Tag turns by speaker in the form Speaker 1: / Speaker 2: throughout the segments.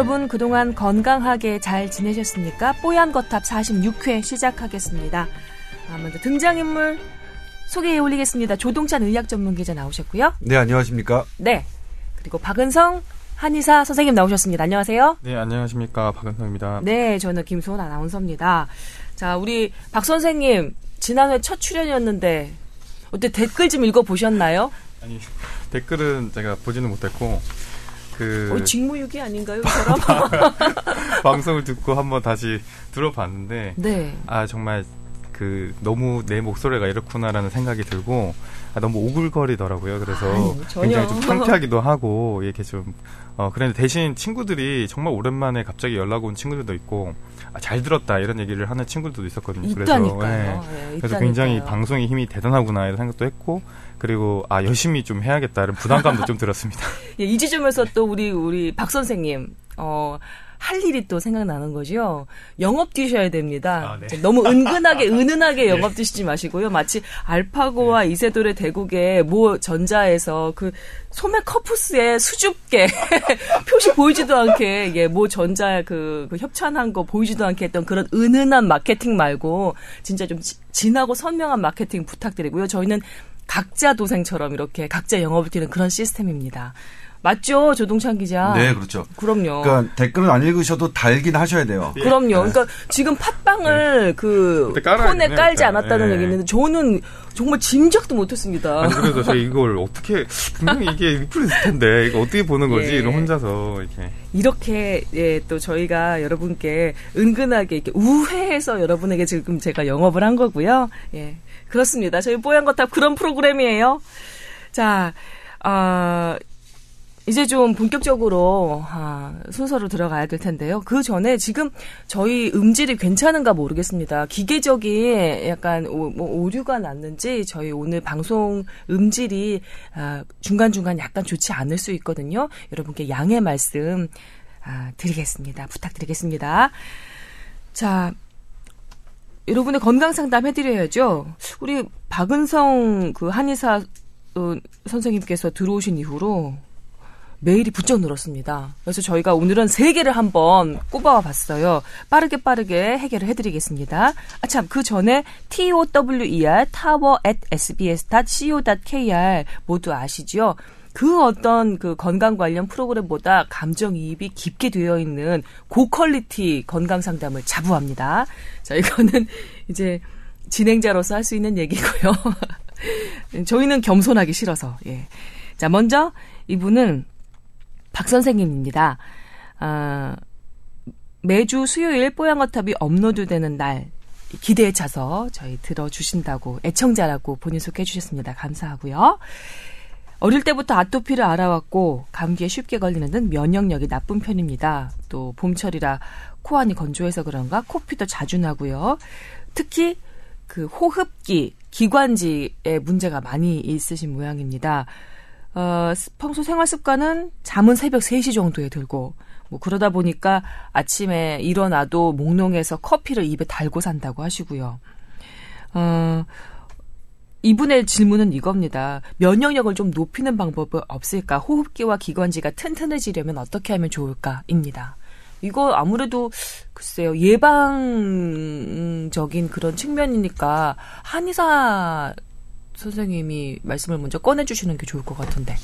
Speaker 1: 여러분 그동안 건강하게 잘 지내셨습니까? 뽀얀 거탑 46회 시작하겠습니다. 아, 먼저 등장인물 소개해 올리겠습니다. 조동찬 의학 전문 기자 나오셨고요.
Speaker 2: 네, 안녕하십니까?
Speaker 1: 네. 그리고 박은성 한의사 선생님 나오셨습니다. 안녕하세요.
Speaker 3: 네, 안녕하십니까. 박은성입니다.
Speaker 1: 네, 저는 김소은 아나운서입니다. 자, 우리 박 선생님 지난해 첫 출연이었는데 어때 댓글 좀 읽어 보셨나요?
Speaker 3: 아니, 댓글은 제가 보지는 못했고 그
Speaker 1: 어, 직무유기 아닌가요, 이 사람?
Speaker 3: 방송을 듣고 한번 다시 들어봤는데
Speaker 1: 네.
Speaker 3: 아 정말 그 너무 내 목소리가 이렇구나라는 생각이 들고 아, 너무 오글거리더라고요. 그래서
Speaker 1: 아유.
Speaker 3: 굉장히 좀 창피하기도 하고 이렇게 좀 어, 그런데 대신 친구들이 정말 오랜만에 갑자기 연락 온 친구들도 있고 아, 잘 들었다 이런 얘기를 하는 친구들도 있었거든요.
Speaker 1: 있다니까요.
Speaker 3: 그래서, 네.
Speaker 1: 네,
Speaker 3: 그래서
Speaker 1: 있다니까요.
Speaker 3: 굉장히 방송의 힘이 대단하구나 이런 생각도 했고 그리고 아 열심히 좀 해야겠다 이런 부담감도 좀 들었습니다.
Speaker 1: 예, 이 지점에서 또 우리 우리 박 선생님 어. 할 일이 또 생각나는 거죠. 영업 뛰셔야 됩니다.
Speaker 3: 아, 네.
Speaker 1: 너무 은근하게 은은하게 영업 뛰시지 마시고요. 마치 알파고와 이세돌의 대국의 모 전자에서 그 소매 커프스에 수줍게 표시 보이지도 않게 예, 모 전자 그, 그 협찬한 거 보이지도 않게 했던 그런 은은한 마케팅 말고 진짜 좀 지- 진하고 선명한 마케팅 부탁드리고요. 저희는 각자 도생처럼 이렇게 각자 영업을 뛰는 그런 시스템입니다. 맞죠, 조동찬 기자?
Speaker 2: 네, 그렇죠.
Speaker 1: 그럼요.
Speaker 2: 그러니까 댓글은 안 읽으셔도 달긴 하셔야 돼요.
Speaker 1: 그럼요. 그러니까 지금 팟빵을 그
Speaker 3: 그때 깔아야겠네요,
Speaker 1: 폰에 깔지. 않았다는
Speaker 3: 예.
Speaker 1: 얘기는 저는 정말 짐작도 못했습니다.
Speaker 3: 아니 그래서 제가 이걸 어떻게 분명히 이게 리플했을 텐데 이거 어떻게 보는 거지
Speaker 1: 예.
Speaker 3: 이런 혼자서 이렇게
Speaker 1: 이렇게 예, 또 저희가 여러분께 은근하게 이렇게 우회해서 여러분에게 지금 제가 영업을 한 거고요. 예, 그렇습니다. 저희 뽀얀 거탑 그런 프로그램이에요. 자, 아 이제 좀 본격적으로 아, 순서로 들어가야 될 텐데요. 그 전에 지금 저희 음질이 괜찮은가 모르겠습니다. 기계적인 약간 오, 뭐 오류가 났는지 저희 오늘 방송 음질이 아, 중간중간 약간 좋지 않을 수 있거든요. 여러분께 양해 말씀 아, 드리겠습니다. 부탁드리겠습니다. 자, 여러분의 건강 상담 해드려야죠. 우리 박은성 그 한의사 어, 선생님께서 들어오신 이후로 메일이 부쩍 늘었습니다. 그래서 저희가 오늘은 세 개를 한번 꼽아와 봤어요. 빠르게 빠르게 해결을 해드리겠습니다. 아, 참, 그 전에 TOWER, tower at sbs.co.kr 모두 아시죠? 그 어떤 그 건강 관련 프로그램보다 감정이입이 깊게 되어 있는 고퀄리티 건강 상담을 자부합니다. 자, 이거는 이제 진행자로서 할 수 있는 얘기고요. 저희는 겸손하기 싫어서, 예. 자, 먼저 이분은 박 선생님입니다. 아, 매주 수요일 뽀양거탑이 업로드되는 날 기대에 차서 저희 들어주신다고 애청자라고 본인 소개해 주셨습니다. 감사하고요. 어릴 때부터 아토피를 알아왔고 감기에 쉽게 걸리는 등 면역력이 나쁜 편입니다. 또 봄철이라 코안이 건조해서 그런가 코피도 자주 나고요. 특히 그 호흡기, 기관지에 문제가 많이 있으신 모양입니다. 어, 스- 평소 생활 습관은 잠은 새벽 3시 정도에 들고, 뭐 그러다 보니까 아침에 일어나도 몽롱해서 커피를 입에 달고 산다고 하시고요. 어, 이분의 질문은 이겁니다. 면역력을 좀 높이는 방법은 없을까? 호흡기와 기관지가 튼튼해지려면 어떻게 하면 좋을까?입니다. 이거 아무래도 글쎄요 예방적인 그런 측면이니까 한의사 선생님이 말씀을 먼저 꺼내주시는 게 좋을 것 같은데.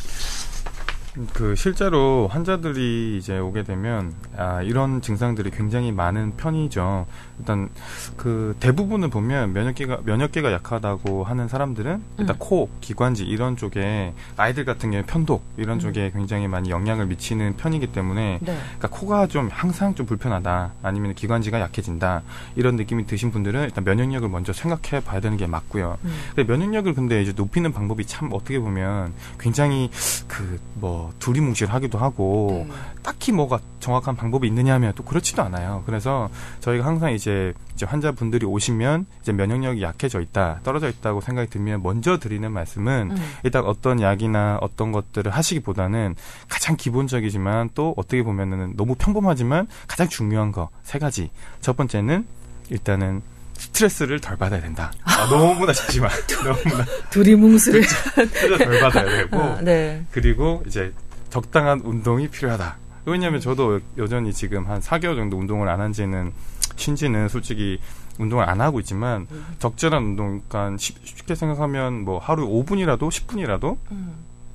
Speaker 3: 그 실제로 환자들이 이제 오게 되면 아 이런 증상들이 굉장히 많은 편이죠. 일단 그 대부분을 보면 면역기가 면역기가 약하다고 하는 사람들은 일단
Speaker 1: 음.
Speaker 3: 코, 기관지 이런 쪽에 아이들 같은 경우 는 편독 이런
Speaker 1: 음.
Speaker 3: 쪽에 굉장히 많이 영향을 미치는 편이기 때문에
Speaker 1: 네.
Speaker 3: 그러니까 코가 좀 항상 좀 불편하다 아니면 기관지가 약해진다 이런 느낌이 드신 분들은 일단 면역력을 먼저 생각해 봐야 되는 게 맞고요.
Speaker 1: 음.
Speaker 3: 근데 면역력을 근데 이제 높이는 방법이 참 어떻게 보면 굉장히 그뭐 두리뭉실하기도 하고
Speaker 1: 네.
Speaker 3: 딱히 뭐가 정확한 방법이 있느냐면 또 그렇지도 않아요. 그래서 저희가 항상 이제, 이제 환자분들이 오시면 이제 면역력이 약해져 있다, 떨어져 있다고 생각이 들면 먼저 드리는 말씀은
Speaker 1: 음.
Speaker 3: 일단 어떤 약이나 어떤 것들을 하시기보다는 가장 기본적이지만 또 어떻게 보면은 너무 평범하지만 가장 중요한 거 세 가지. 첫 번째는 일단은 스트레스를 덜 받아야 된다. 아, 너무나 쉽지만 너무나
Speaker 1: 두리뭉술.
Speaker 3: 스트레스 덜 받아야 되고
Speaker 1: 아, 네.
Speaker 3: 그리고 이제 적당한 운동이 필요하다. 왜냐하면 저도 여전히 지금 한 4개월 정도 운동을 안 한 지는 신지는 솔직히 운동을 안 하고 있지만 적절한 운동, 그러니까 쉽- 쉽게 생각하면 뭐 하루 5분이라도 10분이라도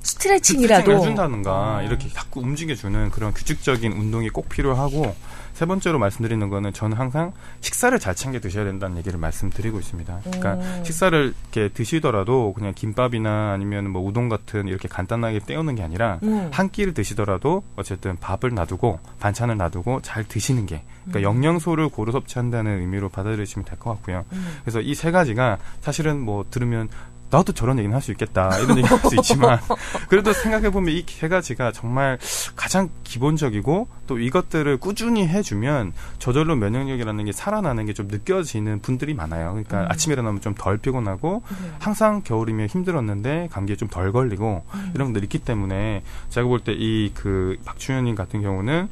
Speaker 1: 스트레칭이라도
Speaker 3: 해준다는가
Speaker 1: 어.
Speaker 3: 이렇게 자꾸 움직여주는 그런 규칙적인 운동이 꼭 필요하고 세 번째로 말씀드리는 거는 저는 항상 식사를 잘 챙겨 드셔야 된다는 얘기를 말씀드리고 있습니다. 그러니까
Speaker 1: 오.
Speaker 3: 식사를 이렇게 드시더라도 그냥 김밥이나 아니면 뭐 우동 같은 이렇게 간단하게 때우는 게 아니라
Speaker 1: 음.
Speaker 3: 한 끼를 드시더라도 어쨌든 밥을 놔두고 반찬을 놔두고 잘 드시는 게 그러니까
Speaker 1: 음.
Speaker 3: 영양소를 고루 섭취한다는 의미로 받아들이시면 될 것 같고요. 그래서 이 세 가지가 사실은 뭐 들으면 나도 저런 얘기는 할 수 있겠다. 이런 얘기 할 수 있지만 그래도 생각해 보면 이 세 가지가 정말 가장 기본적이고 또 이것들을 꾸준히 해주면 저절로 면역력이라는 게 살아나는 게 좀 느껴지는 분들이 많아요. 그러니까 아침에 일어나면 좀 덜 피곤하고 항상 겨울이면 힘들었는데 감기에 좀 덜 걸리고 이런 분들이 있기 때문에 제가 볼 때 이 그 박주현님 같은 경우는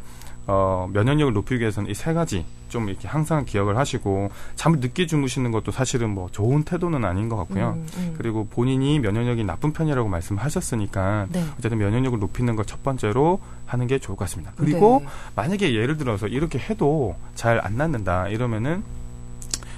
Speaker 3: 어, 면역력을 높이기 위해서는 이 세 가지 좀 이렇게 항상 기억을 하시고 잠을 늦게 주무시는 것도 사실은 뭐 좋은 태도는 아닌 것 같고요.
Speaker 1: 음, 음.
Speaker 3: 그리고 본인이 면역력이 나쁜 편이라고 말씀하셨으니까
Speaker 1: 네.
Speaker 3: 어쨌든 면역력을 높이는 걸 첫 번째로 하는 게 좋을 것 같습니다. 그리고
Speaker 1: 네.
Speaker 3: 만약에 예를 들어서 이렇게 해도 잘 안 낫는다 이러면은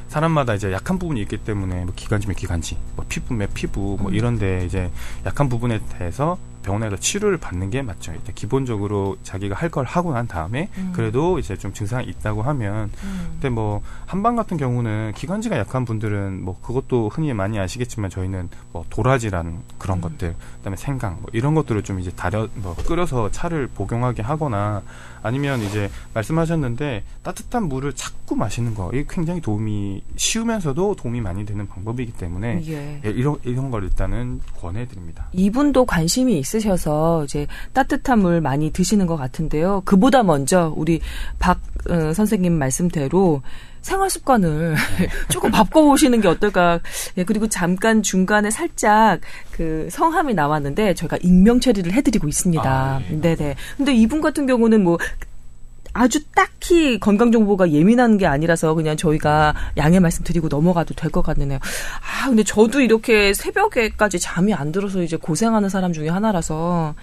Speaker 3: 사람마다 이제 약한 부분이 있기 때문에 뭐 기관지면 기관지, 뭐 피부면 피부 뭐
Speaker 1: 음.
Speaker 3: 이런데 이제 약한 부분에 대해서 병원에서 치료를 받는 게 맞죠. 일단 기본적으로 자기가 할 걸 하고 난 다음에
Speaker 1: 음.
Speaker 3: 그래도 이제 좀 증상이 있다고 하면
Speaker 1: 음.
Speaker 3: 근데 뭐 한방 같은 경우는 기관지가 약한 분들은 뭐 그것도 흔히 많이 아시겠지만 저희는 뭐 도라지라는 그런
Speaker 1: 음.
Speaker 3: 것들 그다음에 생강 뭐 이런 것들을 좀 이제 다려 뭐 끓여서 차를 복용하게 하거나 아니면 이제 말씀하셨는데 따뜻한 물을 자꾸 마시는 거 이게 굉장히 도움이 쉬우면서도 도움이 많이 되는 방법이기 때문에
Speaker 1: 예.
Speaker 3: 예, 이런 이런 걸 일단은 권해 드립니다.
Speaker 1: 이분도 관심이 있으셔서 이제 따뜻한 물 많이 드시는 것 같은데요. 그보다 먼저 우리 박 어, 선생님 말씀대로 생활 습관을 조금 바꿔보시는 게 어떨까. 예, 그리고 잠깐 중간에 살짝 그 성함이 나왔는데 저희가 익명 처리를 해드리고 있습니다.
Speaker 3: 아, 예.
Speaker 1: 네네. 근데 이분 같은 경우는 뭐 아주 딱히 건강 정보가 예민한 게 아니라서 그냥 저희가 양해 말씀드리고 넘어가도 될 것 같네요. 아, 근데 저도 이렇게 새벽에까지 잠이 안 들어서 이제 고생하는 사람 중에 하나라서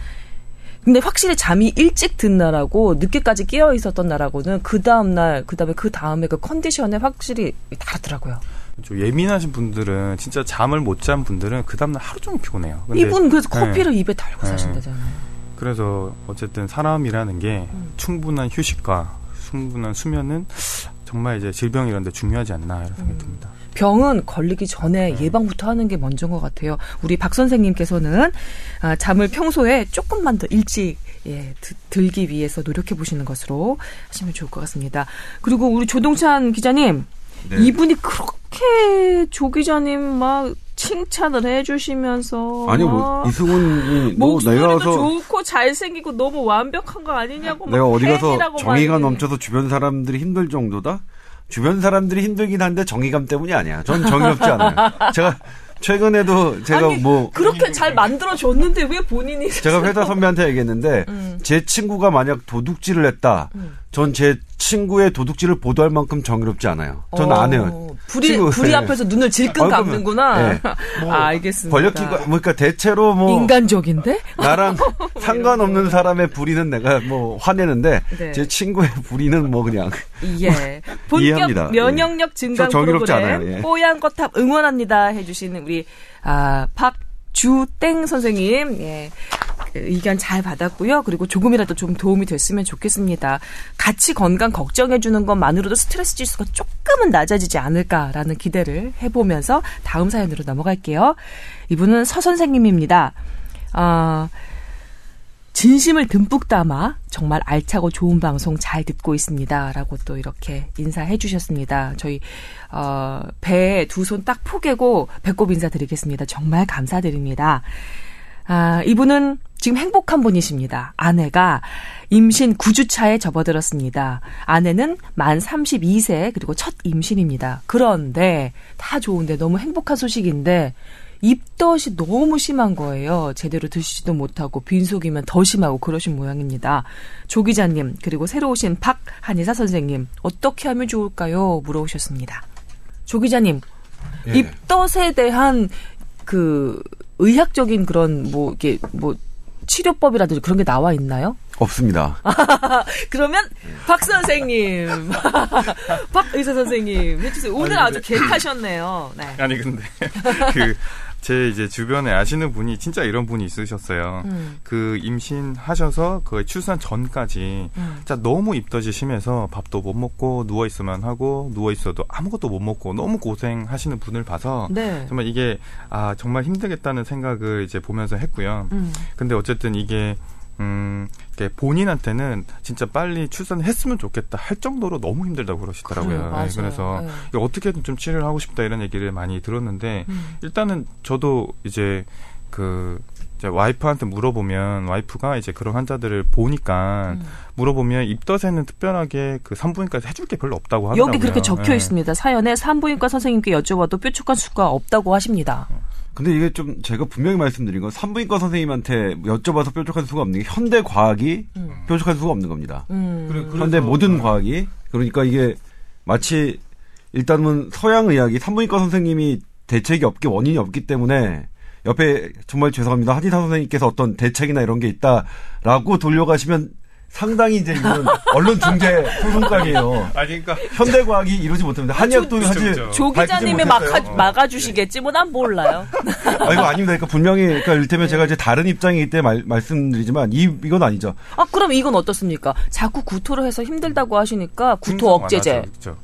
Speaker 1: 근데 확실히 잠이 일찍 든 날하고 늦게까지 깨어 있었던 날하고는 그 다음 날, 그 다음에 그 다음에 그 컨디션에 확실히 다르더라고요.
Speaker 3: 좀 예민하신 분들은 진짜 잠을 못 잔 분들은 그 다음날 하루 종일 피곤해요.
Speaker 1: 이분 그래서
Speaker 3: 네.
Speaker 1: 커피를 입에 달고
Speaker 3: 네.
Speaker 1: 사신다잖아요.
Speaker 3: 그래서 어쨌든 사람이라는 게
Speaker 1: 음.
Speaker 3: 충분한 휴식과 충분한 수면은 정말 이제 질병 이런 데 중요하지 않나 이런 생각이
Speaker 1: 음.
Speaker 3: 듭니다.
Speaker 1: 병은 걸리기 전에
Speaker 3: 네.
Speaker 1: 예방부터 하는 게 먼저인 것 같아요. 우리 박 선생님께서는 아, 잠을 평소에 조금만 더 일찍 예, 드- 들기 위해서 노력해 보시는 것으로 하시면 좋을 것 같습니다. 그리고 우리 조동찬 기자님,
Speaker 2: 네.
Speaker 1: 이분이 그렇게 조 기자님 막 칭찬을 해주시면서
Speaker 2: 아니 막뭐 이승훈이 뭐 내가 가서
Speaker 1: 좋고 잘생기고 너무 완벽한 거 아니냐고 막
Speaker 2: 내가 어디 가서 정의가
Speaker 1: 막
Speaker 2: 넘쳐서 주변 사람들이 힘들 정도다? 주변 사람들이 힘들긴 한데 정의감 때문이 아니야. 전 정의 없지 않아요. 제가 최근에도 제가
Speaker 1: 아니,
Speaker 2: 뭐
Speaker 1: 그렇게 잘 만들어 줬는데 왜 본인이
Speaker 2: 제가 회사 선배한테 얘기했는데
Speaker 1: 음.
Speaker 2: 제 친구가 만약 도둑질을 했다. 전제 친구의 도둑질을 보도할 만큼 정의롭지 않아요. 전안 해요.
Speaker 1: 어, 불이
Speaker 2: 친구,
Speaker 1: 불이
Speaker 2: 네.
Speaker 1: 앞에서 눈을 질끈
Speaker 2: 아,
Speaker 1: 감는구나.
Speaker 2: 네. 뭐
Speaker 1: 아, 알겠습니다.
Speaker 2: 권력기관 뭐 그러니까 대체로 뭐
Speaker 1: 인간적인데?
Speaker 2: 나랑 상관없는 사람의 불의는 내가 뭐 화내는데
Speaker 1: 네.
Speaker 2: 제 친구의 불의는 뭐 그냥
Speaker 1: 예. 본격
Speaker 2: 이해합니다.
Speaker 1: 면역력 증강
Speaker 2: 저 정의롭지
Speaker 1: 프로그램
Speaker 2: 않아요. 예.
Speaker 1: 뽀얀 거탑 응원합니다 해주시는 우리 아 박주땡 선생님 예. 그 의견 잘 받았고요. 그리고 조금이라도 좀 도움이 됐으면 좋겠습니다. 같이 건강 걱정해 주는 것만으로도 스트레스 지수가 조금은 낮아지지 않을까라는 기대를 해보면서 다음 사연으로 넘어갈게요. 이분은 서 선생님입니다. 아 진심을 듬뿍 담아 정말 알차고 좋은 방송 잘 듣고 있습니다. 라고 또 이렇게 인사해 주셨습니다. 저희, 어, 배에 두 손 딱 포개고 배꼽 인사 드리겠습니다. 정말 감사드립니다. 아, 이분은 지금 행복한 분이십니다. 아내가 임신 9주차에 접어들었습니다. 아내는 만 32세, 그리고 첫 임신입니다. 그런데, 다 좋은데, 너무 행복한 소식인데, 입덧이 너무 심한 거예요. 제대로 드시지도 못하고 빈속이면 더 심하고 그러신 모양입니다. 조 기자님 그리고 새로 오신 박 한의사 선생님 어떻게 하면 좋을까요? 물어오셨습니다. 조 기자님
Speaker 2: 예.
Speaker 1: 입덧에 대한 그 의학적인 그런 뭐 이게 뭐 치료법이라든지 그런 게 나와 있나요?
Speaker 2: 없습니다.
Speaker 1: 그러면 박 선생님, 박 의사 선생님 해주세요. 오늘
Speaker 3: 아니,
Speaker 1: 아주 개타셨네요. 네.
Speaker 3: 아니 근데 그 제 이제 주변에 아시는 분이 진짜 이런 분이 있으셨어요.
Speaker 1: 음.
Speaker 3: 그 임신하셔서 그 출산 전까지
Speaker 1: 음.
Speaker 3: 진짜 너무 입덧이 심해서 밥도 못 먹고 누워 있으면 하고 누워 있어도 아무것도 못 먹고 너무 고생하시는 분을 봐서
Speaker 1: 네.
Speaker 3: 정말 이게 아 정말 힘들겠다는 생각을 이제 보면서 했고요.
Speaker 1: 음.
Speaker 3: 근데 어쨌든 이게 음, 게 본인한테는 진짜 빨리 출산했으면 좋겠다 할 정도로 너무 힘들다고 그러시더라고요.
Speaker 1: 맞아요.
Speaker 3: 네, 그래서
Speaker 1: 네.
Speaker 3: 어떻게든 좀 치료를 하고 싶다 이런 얘기를 많이 들었는데
Speaker 1: 음.
Speaker 3: 일단은 저도 이제 그 이제 와이프한테 물어보면 와이프가 이제 그런 환자들을 보니까
Speaker 1: 음.
Speaker 3: 물어보면 입덧에는 특별하게 그 산부인과에서 해줄 게 별로 없다고 하더라고요.
Speaker 1: 여기 그렇게 적혀
Speaker 3: 예.
Speaker 1: 있습니다. 사연에 산부인과 선생님께 여쭤봐도 뾰족한 수가 없다고 하십니다.
Speaker 2: 근데 이게 좀 제가 분명히 말씀드린 건 산부인과 선생님한테 여쭤봐서 뾰족한 수가 없는 게 현대 과학이
Speaker 1: 음.
Speaker 2: 뾰족한 수가 없는 겁니다.
Speaker 1: 음.
Speaker 3: 그래, 그래서-
Speaker 2: 현대 모든 과학이 그러니까 이게 마치 일단은 서양 의학이 산부인과 선생님이 대책이 없기 원인이 없기 때문에 옆에 정말 죄송합니다 한의사 선생님께서 어떤 대책이나 이런 게 있다라고 돌려가시면 상당히 이제 이건 언론 중재 소송감이에요.
Speaker 3: 아니 그러니까
Speaker 2: 현대 과학이 이루지 못합니다. 한의학도
Speaker 3: 그쵸,
Speaker 2: 사실.
Speaker 1: 조 기자님이
Speaker 2: 못했어요.
Speaker 1: 막아, 막아주시겠지. 뭐 난 몰라요.
Speaker 2: 아, 이거 아닙니다. 그러니까 분명히, 그러니까 이를테면 제가 이제 다른 입장이기 때문에 말, 말씀드리지만, 이, 이건 아니죠.
Speaker 1: 아, 그럼 이건 어떻습니까? 자꾸 구토를 해서 힘들다고 하시니까 구토
Speaker 3: 증상
Speaker 1: 억제제.
Speaker 3: 완화죠,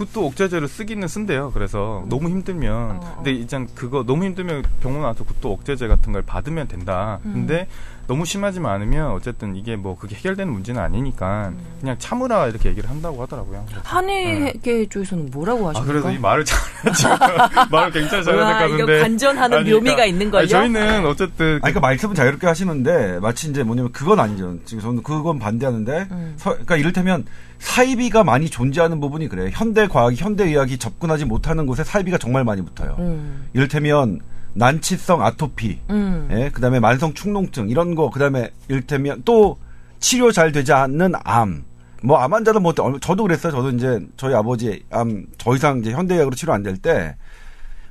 Speaker 3: 구토 억제제를 쓰기는 쓴대요. 그래서 너무 힘들면
Speaker 1: 어.
Speaker 3: 근데 일단 그거 너무 힘들면 병원 와서 구토 억제제 같은 걸 받으면 된다.
Speaker 1: 음.
Speaker 3: 근데 너무 심하지만 않으면 어쨌든 이게 뭐 그게 해결되는 문제는 아니니까
Speaker 1: 음.
Speaker 3: 그냥 참으라 이렇게 얘기를 한다고 하더라고요.
Speaker 1: 한의계 쪽에서는 뭐라고
Speaker 3: 아
Speaker 1: 하십니까?
Speaker 3: 그래서 이 말을 잘 지금 말을 굉장히 잘해야
Speaker 1: 와,
Speaker 3: 될것
Speaker 1: 이거
Speaker 3: 같은데
Speaker 1: 관전하는
Speaker 3: 아니,
Speaker 1: 묘미가
Speaker 3: 그러니까-
Speaker 1: 있는 걸요.
Speaker 3: 아니, 저희는 어쨌든
Speaker 2: 아니, 그러니까 말씀은 자유롭게 하시는데, 마치 이제 뭐냐면, 그건 아니죠. 지금 저는 그건 반대하는데,
Speaker 1: 음.
Speaker 2: 서- 그러니까 이를테면, 사이비가 많이 존재하는 부분이 그래요. 현대 과학이, 현대 의학이 접근하지 못하는 곳에 사이비가 정말 많이 붙어요.
Speaker 1: 음.
Speaker 2: 이를테면, 난치성 아토피,
Speaker 1: 음.
Speaker 2: 예, 그 다음에 만성 축농증, 이런 거, 그 다음에 이를테면 또 치료 잘 되지 않는 암. 뭐, 암 환자는 뭐, 얼- 저도 그랬어요. 저도 이제 저희 아버지 암 더 이상 이제 현대의학으로 치료 안 될 때,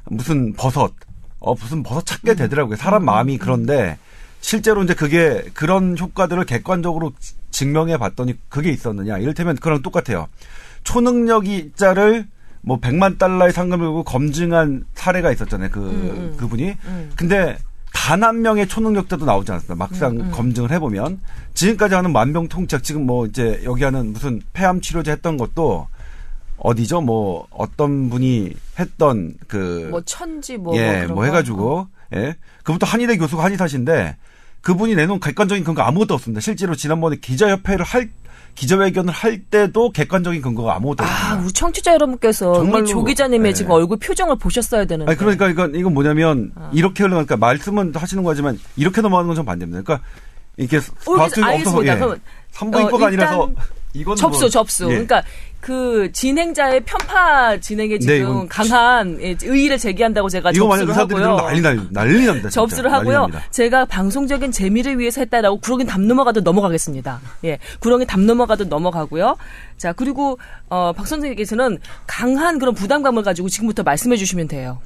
Speaker 2: 무슨 버섯, 어, 무슨 버섯 찾게 되더라고요. 사람 마음이 그런데, 실제로 이제 그게 그런 효과들을 객관적으로 지- 증명해 봤더니 그게 있었느냐. 이를테면 그랑 똑같아요. 초능력이자를 뭐 100만 달러의 상금을 걸고 검증한 사례가 있었잖아요. 그,
Speaker 1: 음.
Speaker 2: 그분이.
Speaker 1: 음.
Speaker 2: 근데 단 한 명의 초능력자도 나오지 않았습니다. 막상
Speaker 1: 음, 음.
Speaker 2: 검증을 해보면 지금까지 하는 만병통치약 지금 뭐 이제 여기 하는 무슨 폐암 치료제 했던 것도 어디죠? 뭐 어떤 분이 했던 그
Speaker 1: 뭐 천지 뭐,
Speaker 2: 예,
Speaker 1: 뭐,
Speaker 2: 뭐
Speaker 1: 거?
Speaker 2: 해가지고 예, 그분도 한의대 교수가 한의사신데 그분이 내놓은 객관적인 근거 아무것도 없습니다. 실제로 지난번에 기자협회를 할 기자회견을 할 때도 객관적인 근거가 아무것도
Speaker 1: 아,
Speaker 2: 없습니다.
Speaker 1: 우리 청취자 여러분께서 우리 조 기자님의
Speaker 2: 예.
Speaker 1: 지금 얼굴 표정을 보셨어야 되는데.
Speaker 2: 아니 그러니까 이건 이건 뭐냐면
Speaker 1: 아.
Speaker 2: 이렇게 흘러가니까 말씀은 하시는 거지만 이렇게 넘어가는 건 좀 반대입니다. 그러니까 이게
Speaker 1: 어,
Speaker 2: 과학적인
Speaker 1: 알겠습니다.
Speaker 2: 없어서 예. 산부인과가
Speaker 1: 어,
Speaker 2: 아니라서 이건
Speaker 1: 접수,
Speaker 2: 뭐,
Speaker 1: 접수.
Speaker 2: 예.
Speaker 1: 그러니까 그 진행자의 편파 진행에
Speaker 2: 네,
Speaker 1: 지금
Speaker 2: 이건
Speaker 1: 강한 예, 의의를 제기한다고 제가 접수를 하고요.
Speaker 2: 난리 날 난리 납니다.
Speaker 1: 접수를
Speaker 2: 난리
Speaker 1: 하고요. 제가 방송적인 재미를 위해서 했다라고 구렁이 담 넘어가도 넘어가겠습니다. 예, 구렁이 담 넘어가도 넘어가고요. 자 그리고 어, 박 선생님께서는 강한 그런 부담감을 가지고 지금부터 말씀해 주시면 돼요.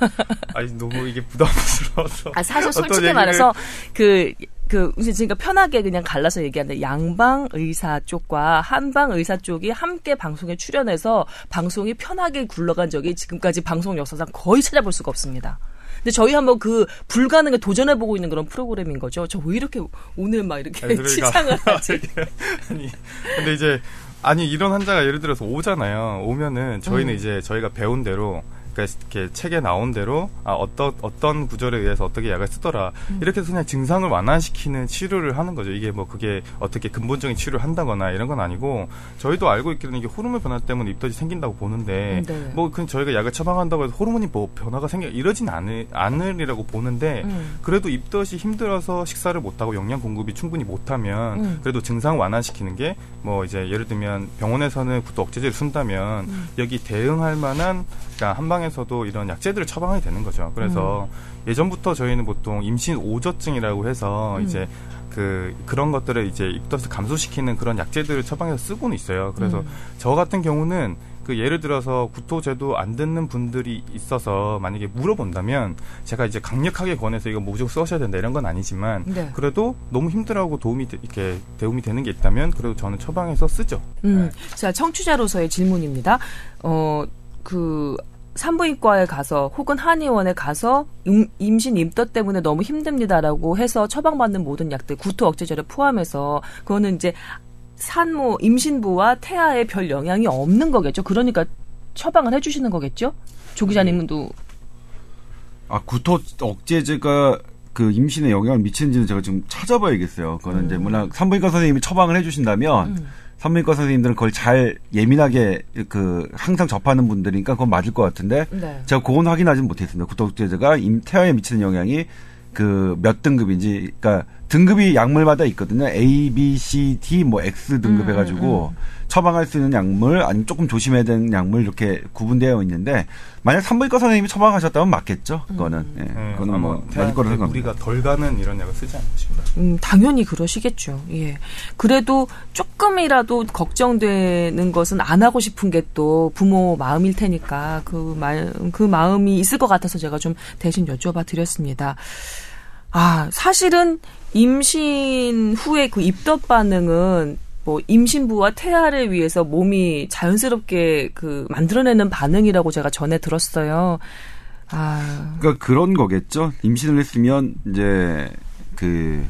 Speaker 3: 아니 너무 이게 부담스러워서
Speaker 1: 아, 사실 솔직히 말해서 그, 그, 이제 제가 편하게 그냥 갈라서 얘기하는데 양방 의사 쪽과 한방 의사 쪽이 함께 방송에 출연해서 방송이 편하게 굴러간 적이 지금까지 방송 역사상 거의 찾아볼 수가 없습니다. 근데 저희 한번 그 불가능에 도전해 보고 있는 그런 프로그램인 거죠. 저 왜 이렇게 오늘 막 이렇게
Speaker 3: 아니, 그러니까.
Speaker 1: 치상을 하지?
Speaker 3: 아니 근데 이제 아니 이런 환자가 예를 들어서 오잖아요. 오면은 저희는
Speaker 1: 음.
Speaker 3: 이제 저희가 배운 대로 그러니까 이렇게 책에 나온 대로 아 어떤 어떤 구절에 의해서 어떻게 약을 쓰더라
Speaker 1: 음.
Speaker 3: 이렇게 해서 그냥 증상을 완화시키는 치료를 하는 거죠. 이게 뭐 그게 어떻게 근본적인 치료를 한다거나 이런 건 아니고 저희도 알고 있기는 이게 호르몬 변화 때문에 입덧이 생긴다고 보는데
Speaker 1: 음, 네.
Speaker 3: 뭐그 저희가 약을 처방한다고 해서 호르몬이 뭐 변화가 생겨 이러진 않을 않으리라고 보는데
Speaker 1: 음.
Speaker 3: 그래도 입덧이 힘들어서 식사를 못하고 영양 공급이 충분히 못하면
Speaker 1: 음.
Speaker 3: 그래도 증상 완화시키는 게 뭐 이제 예를 들면 병원에서는 구토 억제제를 쓴다면
Speaker 1: 음.
Speaker 3: 여기 대응할 만한 그러니까 한방에서도 이런 약제들을 처방하게 되는 거죠. 그래서 예전부터 저희는 보통 임신 오저증이라고 해서
Speaker 1: 음.
Speaker 3: 이제 그 그런 것들을 이제 입덧을 감소시키는 그런 약제들을 처방해서 쓰고는 있어요. 그래서
Speaker 1: 음.
Speaker 3: 저 같은 경우는 그 예를 들어서 구토제도 안 듣는 분들이 있어서 만약에 물어본다면 제가 이제 강력하게 권해서 이거 무조건 써셔야 된다 이런 건 아니지만
Speaker 1: 네.
Speaker 3: 그래도 너무 힘들어하고 도움이 되- 이렇게 도움이 되는 게 있다면 그래도 저는 처방해서 쓰죠.
Speaker 1: 음, 자, 청취자로서의 질문입니다. 어, 그, 산부인과에 가서 혹은 한의원에 가서 임, 임신 임떠 때문에 너무 힘듭니다라고 해서 처방받는 모든 약들 구토 억제제를 포함해서 그거는 이제 산모 임신부와 태아에 별 영향이 없는 거겠죠. 그러니까 처방을 해주시는 거겠죠. 조 기자님도
Speaker 2: 아 구토 억제제가 그 임신에 영향을 미치는지는 제가 좀 찾아봐야겠어요. 그거는 이제 물론 산부인과 선생님이 처방을 해주신다면 산부인과 선생님들은 그걸 잘 예민하게 그 항상 접하는 분들이니까 그건 맞을 것 같은데
Speaker 1: 네.
Speaker 2: 제가 그건 확인하지는 못했습니다. 임 태아에 미치는 영향이 그 몇 등급인지 그러니까 등급이 약물마다 있거든요. A, B, C, D 뭐 X 등급
Speaker 1: 음,
Speaker 2: 해가지고 처방할 수 있는 약물 아니면 조금 조심해야 되는 약물 이렇게 구분되어 있는데 만약 산부인과 선생님이 처방하셨다면 맞겠죠. 그거는 예,
Speaker 3: 네,
Speaker 2: 그거는 뭐 맞을
Speaker 3: 태아한테
Speaker 2: 거라 생각합니다.
Speaker 3: 우리가 덜 가는 이런 약을 쓰지 싶습니다.
Speaker 1: 음, 당연히 그러시겠죠. 예. 그래도 조금이라도 걱정되는 것은 안 하고 싶은 게 또 부모 마음일 테니까 그 말, 그 마음이 있을 것 같아서 제가 좀 대신 여쭤봐 드렸습니다. 아, 사실은 임신 후에 그 입덧 반응은 뭐 임신부와 태아를 위해서 몸이 자연스럽게 그 만들어내는 반응이라고 제가 전에 들었어요. 아,
Speaker 2: 그러니까 그런 거겠죠. 임신을 했으면 이제 그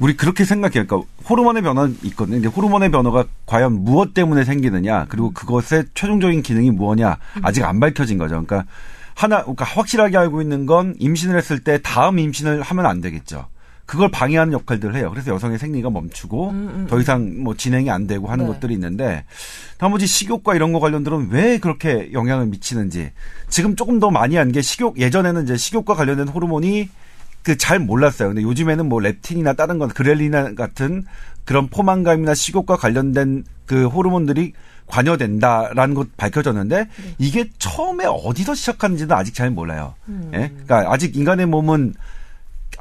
Speaker 2: 우리 그렇게 생각해요. 그러니까 호르몬의 변화는 있거든요. 근데 호르몬의 변화가 과연 무엇 때문에 생기느냐, 그리고 그것의 최종적인 기능이 무엇냐 아직 안 밝혀진 거죠. 그러니까 하나, 그러니까 확실하게 알고 있는 건 임신을 했을 때 다음 임신을 하면 안 되겠죠. 그걸 방해하는 역할들을 해요. 그래서 여성의 생리가 멈추고 더 이상 뭐 진행이 안 되고 하는
Speaker 1: 네.
Speaker 2: 것들이 있는데 나머지 식욕과 이런 거 관련들은 왜 그렇게 영향을 미치는지 지금 조금 더 많이 한 게 식욕 예전에는 이제 식욕과 관련된 호르몬이 그 잘 몰랐어요. 근데 요즘에는 뭐 렙틴이나 다른 건 그렐리나 같은 그런 포만감이나 식욕과 관련된 그 호르몬들이 관여된다라는 것 밝혀졌는데 이게 처음에 어디서 시작하는지는 아직 잘 몰라요. 예? 그러니까 아직 인간의 몸은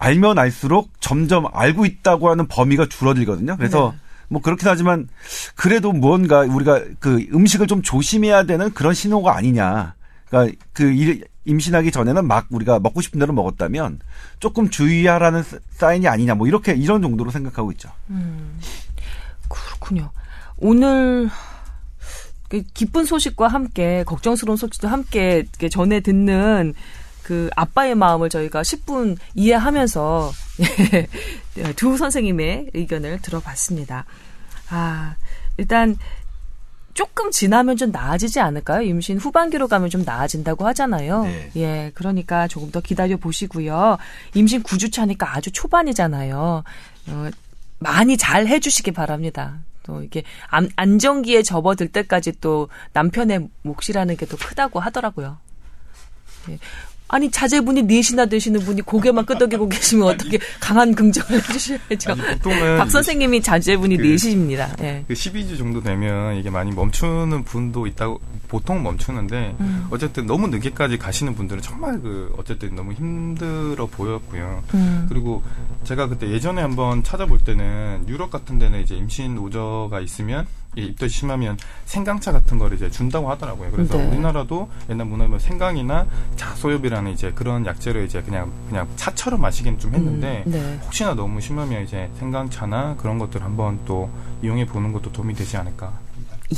Speaker 2: 알면 알수록 점점 알고 있다고 하는 범위가 줄어들거든요. 그래서 뭐 그렇긴 하지만 그래도 무언가 우리가 그 음식을 좀 조심해야 되는 그런 신호가 아니냐. 그러니까 그 일- 임신하기 전에는 막 우리가 먹고 싶은 대로 먹었다면 조금 주의하라는 사- 사인이 아니냐. 뭐 이렇게 이런 정도로 생각하고 있죠.
Speaker 1: 그렇군요. 오늘 그 기쁜 소식과 함께 걱정스러운 소식도 함께 전해 듣는 그 아빠의 마음을 저희가 10분 이해하면서 두 선생님의 의견을 들어봤습니다. 아, 일단 조금 지나면 좀 나아지지 않을까요? 임신 후반기로 가면 좀 나아진다고 하잖아요.
Speaker 2: 네.
Speaker 1: 예, 그러니까 조금 더 기다려 보시고요. 임신 9주차니까 아주 초반이잖아요. 어, 많이 잘 해주시기 바랍니다. 또 이게 안, 안정기에 접어들 때까지 또 남편의 몫이라는 게 또 크다고 하더라고요. 예. 아니 자제분이 넷이나 되시는 분이 고개만 끄덕이고 계시면 어떻게 강한 긍정을 해주셔야죠.
Speaker 3: 아니, 보통은
Speaker 1: 박 선생님이 자제분이
Speaker 3: 그-
Speaker 1: 넷이십니다. 예.
Speaker 3: 그 12주 정도 되면 이게 많이 멈추는 분도 있다고 보통 멈추는데
Speaker 1: 음.
Speaker 3: 어쨌든 너무 늦게까지 가시는 분들은 정말 그 어쨌든 너무 힘들어 보였고요.
Speaker 1: 음.
Speaker 3: 그리고 제가 그때 예전에 한번 찾아볼 때는 유럽 같은 데는 이제 임신 오저가 있으면 이 입덧이 심하면 생강차 같은 걸 이제 준다고 하더라고요. 그래서
Speaker 1: 네.
Speaker 3: 우리나라도 옛날 문화면 생강이나 자소엽이라는 이제 그런 약재를 이제 그냥 그냥 차처럼 마시긴 좀 했는데
Speaker 1: 음, 네.
Speaker 3: 혹시나 너무 심하면 이제 생강차나 그런 것들 한번 또 이용해 보는 것도 도움이 되지 않을까.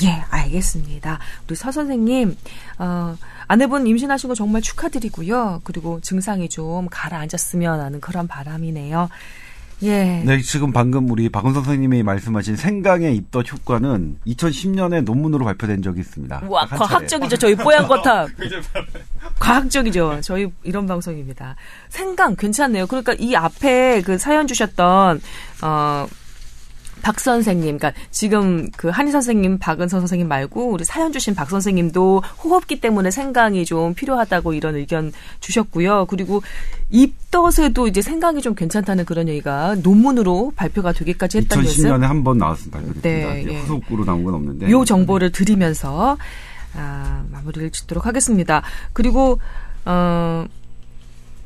Speaker 1: 예, 알겠습니다. 우리 서 선생님, 어, 아내분 임신하신 거 정말 축하드리고요. 그리고 증상이 좀 가라앉았으면 하는 그런 바람이네요. 예.
Speaker 2: 네, 지금 방금 우리 박은 선생님이 말씀하신 생강의 입덧 효과는 2010년에 논문으로 발표된 적이 있습니다.
Speaker 1: 와. 과학적이죠. 저희 뽀얀 거탑. 과학적이죠. 저희 이런 방송입니다. 생강 괜찮네요. 그러니까 이 앞에 그 사연 주셨던 어. 박 선생님, 그러니까 지금 그 한의 선생님, 박은선 선생님 말고 우리 사연 주신 박 선생님도 호흡기 때문에 생강이 좀 필요하다고 이런 의견 주셨고요. 그리고 입덧에도 이제 생강이 좀 괜찮다는 그런 얘기가 논문으로 발표가 되기까지 했다는 것은
Speaker 2: 2010년에 한 번 나왔습니다.
Speaker 1: 네, 예.
Speaker 2: 후속으로 나온 건 없는데.
Speaker 1: 요 정보를 드리면서 아, 마무리를 짓도록 하겠습니다. 그리고 어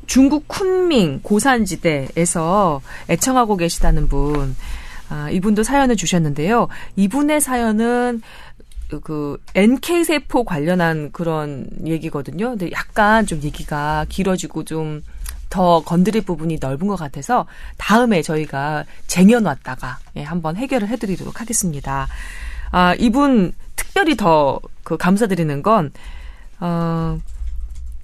Speaker 1: 중국 쿤밍 고산지대에서 애청하고 계시다는 분 아, 이분도 사연을 주셨는데요. 이분의 사연은 그 NK 세포 관련한 그런 얘기거든요. 근데 약간 좀 얘기가 길어지고 좀 더 건드릴 부분이 넓은 것 같아서 다음에 저희가 쟁여놨다가 예, 한번 해결을 해드리도록 하겠습니다. 아 이분 특별히 더 그 감사드리는 건 어.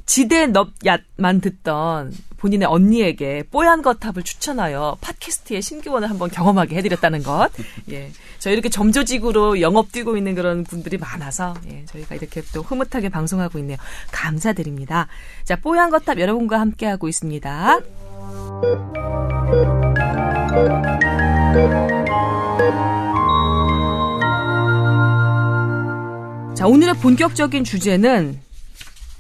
Speaker 1: 지대 넙얏만 듣던 본인의 언니에게 뽀얀 거탑을 추천하여 팟캐스트의 신기원을 한번 경험하게 해드렸다는 것. 예. 저희 이렇게 점조직으로 영업 뛰고 있는 그런 분들이 많아서, 예. 저희가 이렇게 또 흐뭇하게 방송하고 있네요. 감사드립니다. 자, 뽀얀 거탑 여러분과 함께하고 있습니다. 자, 오늘의 본격적인 주제는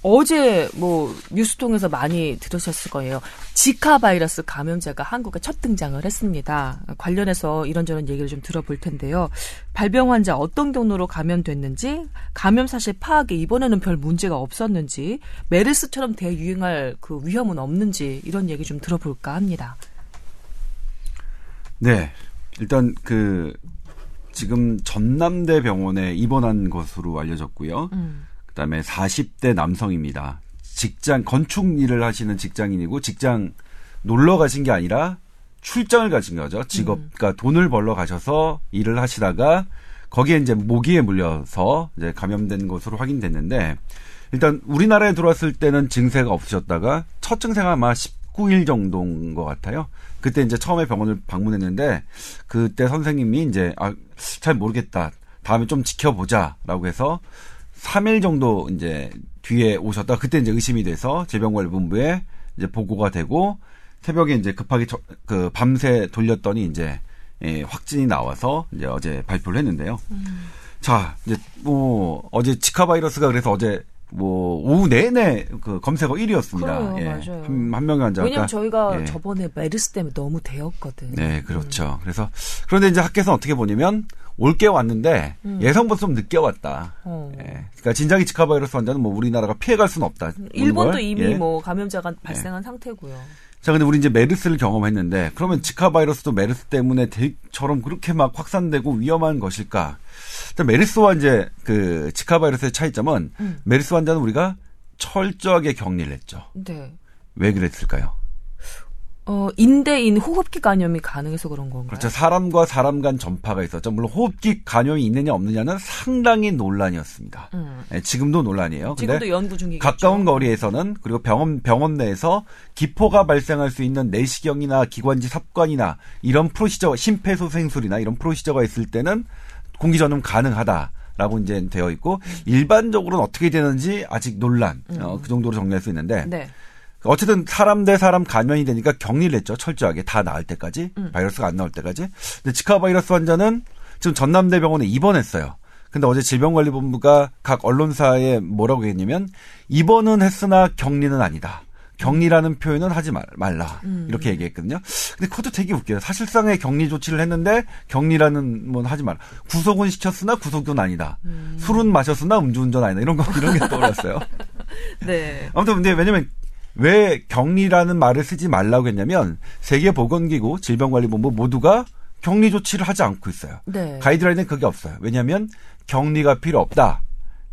Speaker 1: 어제 뭐 뉴스 통해서 많이 들으셨을 거예요. 지카 바이러스 감염자가 한국에 첫 등장을 했습니다. 관련해서 이런저런 얘기를 좀 들어볼 텐데요. 발병 환자 어떤 경로로 감염됐는지, 감염 사실 파악에 이번에는 별 문제가 없었는지, 메르스처럼 대유행할 그 위험은 없는지 이런 얘기 좀 들어볼까 합니다.
Speaker 2: 네. 일단 그 지금 전남대 병원에 입원한 것으로 알려졌고요. 음. 그다음에 40대 남성입니다. 직장 건축 일을 하시는 직장인이고 직장 놀러 가신 게 아니라 출장을 가신 거죠. 직업, 음. 그러니까 돈을 벌러 가셔서 일을 하시다가 거기에 이제 모기에 물려서 이제 감염된 것으로 확인됐는데 일단 우리나라에 들어왔을 때는 증세가 없으셨다가 첫 증세가 아마 19일 정도인 것 같아요. 그때 이제 처음에 병원을 방문했는데 그때 선생님이 이제 아, 잘 모르겠다. 다음에 좀 지켜보자라고 해서 3일 정도 이제 뒤에 오셨다. 그때 이제 의심이 돼서 질병관리본부에 이제 보고가 되고 새벽에 이제 급하게 저, 그 밤새 돌렸더니 이제 예, 확진이 나와서 이제 어제 발표를 했는데요. 음. 자, 이제 뭐 어제 지카 바이러스가 그래서 어제 뭐 오후 내내 그 검색어 1위였습니다.
Speaker 1: 그래요, 예. 맞아요.
Speaker 2: 한, 한 명의 환자가
Speaker 1: 왜냐면 저희가 예. 저번에 메르스 때문에 너무 되었거든.
Speaker 2: 네, 그렇죠. 음. 그래서 그런데 이제 학교에서 어떻게 보냐면 올게 왔는데 음. 예상보다 좀 늦게 왔다. 어. 예. 그러니까 진작에 지카 바이러스 환자는 뭐 우리나라가 피해갈 수는 없다.
Speaker 1: 일본도 이미 예. 뭐 감염자가 예. 발생한 상태고요.
Speaker 2: 자, 근데 우리 이제 메르스를 경험했는데 그러면 지카 바이러스도 메르스 때문에 대처럼 그렇게 막 확산되고 위험한 것일까? 일단 메르스와 이제 그 지카 바이러스의 차이점은 음. 메르스 환자는 우리가 철저하게 격리를 했죠. 네. 왜 그랬을까요?
Speaker 1: 어, 인대인 호흡기 감염이 가능해서 그런 건가요?
Speaker 2: 그렇죠. 사람과 사람 간 전파가 있었죠. 물론 호흡기 감염이 있느냐 없느냐는 상당히 논란이었습니다. 음. 네, 지금도 논란이에요.
Speaker 1: 지금도 연구 중이겠죠.
Speaker 2: 가까운 거리에서는 그리고 병원 병원 내에서 기포가 발생할 수 있는 내시경이나 기관지 삽관이나 이런 프로시저 심폐소생술이나 이런 프로시저가 있을 때는 공기 전염 가능하다. 라고 이제 되어 있고 일반적으로는 어떻게 되는지 아직 논란 음. 어, 그 정도로 정리할 수 있는데 네. 어쨌든 사람 대 사람 감염이 되니까 격리를 했죠. 철저하게 다 나을 때까지 음. 바이러스가 안 나올 때까지. 근데 지카 바이러스 환자는 지금 전남대병원에 입원했어요. 근데 어제 질병관리본부가 각 언론사에 뭐라고 했냐면 입원은 했으나 격리는 아니다. 격리라는 표현은 하지 말라 음. 이렇게 얘기했거든요. 근데 그것도 되게 웃겨요. 사실상의 격리 조치를 했는데 격리라는 뭐 하지 말라. 구속은 시켰으나 구속은 아니다. 음. 술은 마셨으나 음주운전 아니다. 이런 거 이런 게 떠올랐어요. 네. 아무튼 근데 왜냐면 왜 격리라는 말을 쓰지 말라고 했냐면 세계보건기구 질병관리본부 모두가 격리 조치를 하지 않고 있어요. 네. 가이드라인은 그게 없어요. 왜냐하면 격리가 필요 없다.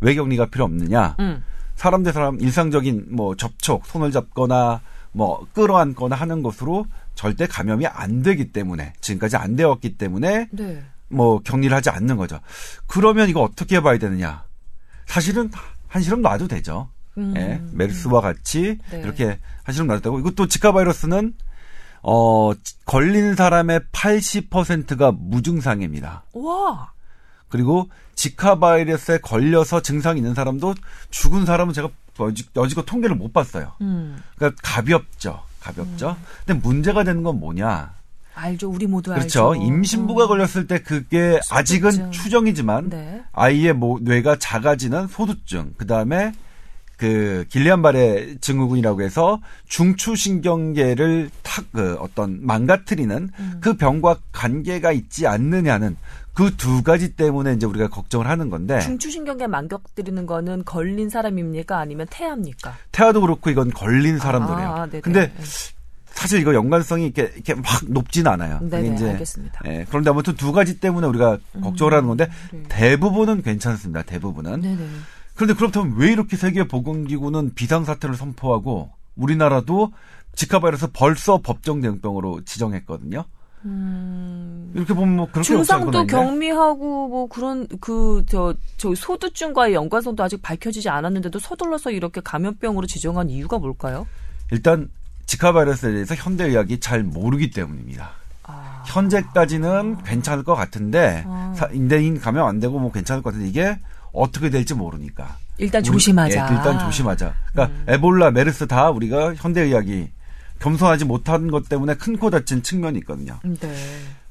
Speaker 2: 왜 격리가 필요 없느냐? 음. 사람 대 사람 일상적인 뭐 접촉, 손을 잡거나 뭐 끌어안거나 하는 것으로 절대 감염이 안 되기 때문에 지금까지 안 되었기 때문에 네. 뭐 격리를 하지 않는 거죠. 그러면 이거 어떻게 봐야 되느냐? 사실은 한시름 놔도 되죠. 음. 예, 메르스와 같이 네. 이렇게 놔도 되고 이것도 지카 바이러스는 어 걸린 사람의 80%가 무증상입니다. 와. 그리고 지카 바이러스에 걸려서 증상이 있는 사람도 죽은 사람은 제가 여지껏 통계를 못 봤어요. 음. 그러니까 가볍죠. 가볍죠. 음. 근데 문제가 되는 건 뭐냐?
Speaker 1: 알죠. 우리 모두
Speaker 2: 그렇죠.
Speaker 1: 알죠.
Speaker 2: 임신부가 어. 걸렸을 때 그게 소두증. 아직은 추정이지만 네. 아이의 뭐 뇌가 작아지는 소두증, 그다음에 그 길리안 발의 증후군이라고 해서 중추신경계를 탁 그 어떤 망가뜨리는 음. 그 병과 관계가 있지 않느냐는 그 두 가지 때문에 이제 우리가 걱정을 하는 건데
Speaker 1: 중추신경계 망가뜨리는 거는 걸린 사람입니까 아니면 태아입니까?
Speaker 2: 태아도 그렇고 이건 걸린 사람들이에요. 아, 근데 사실 이거 연관성이 이렇게 이렇게 막 높진 않아요.
Speaker 1: 네네,
Speaker 2: 그게
Speaker 1: 알겠습니다.
Speaker 2: 예, 그런데 아무튼 두 가지 때문에 우리가 걱정을 하는 건데
Speaker 1: 네.
Speaker 2: 대부분은 괜찮습니다. 대부분은.
Speaker 1: 네네.
Speaker 2: 그런데 그렇다면 왜 이렇게 세계보건기구는 비상사태를 선포하고 우리나라도 지카 바이러스 벌써 법정 대응병으로 지정했거든요.
Speaker 1: 음.
Speaker 2: 이렇게 보면 뭐 그렇게
Speaker 1: 증상도. 경미하고 뭐 그런 그 저 저 소두증과의 연관성도 아직 밝혀지지 않았는데도 서둘러서 이렇게 감염병으로 지정한 이유가 뭘까요?
Speaker 2: 일단 지카 바이러스에 대해서 현대의학이 잘 모르기 때문입니다.
Speaker 1: 아.
Speaker 2: 현재까지는 괜찮을 것 같은데
Speaker 1: 아.
Speaker 2: 사- 인대인 감염 안 되고 뭐 괜찮을 것 같은데 이게 어떻게 될지 모르니까
Speaker 1: 일단
Speaker 2: 우리-
Speaker 1: 조심하자. 음.
Speaker 2: 예, 일단 조심하자. 그러니까 에볼라, 메르스 다 우리가 현대의학이 겸손하지 못한 것 때문에 큰 코 다친 측면이 있거든요.
Speaker 1: 네.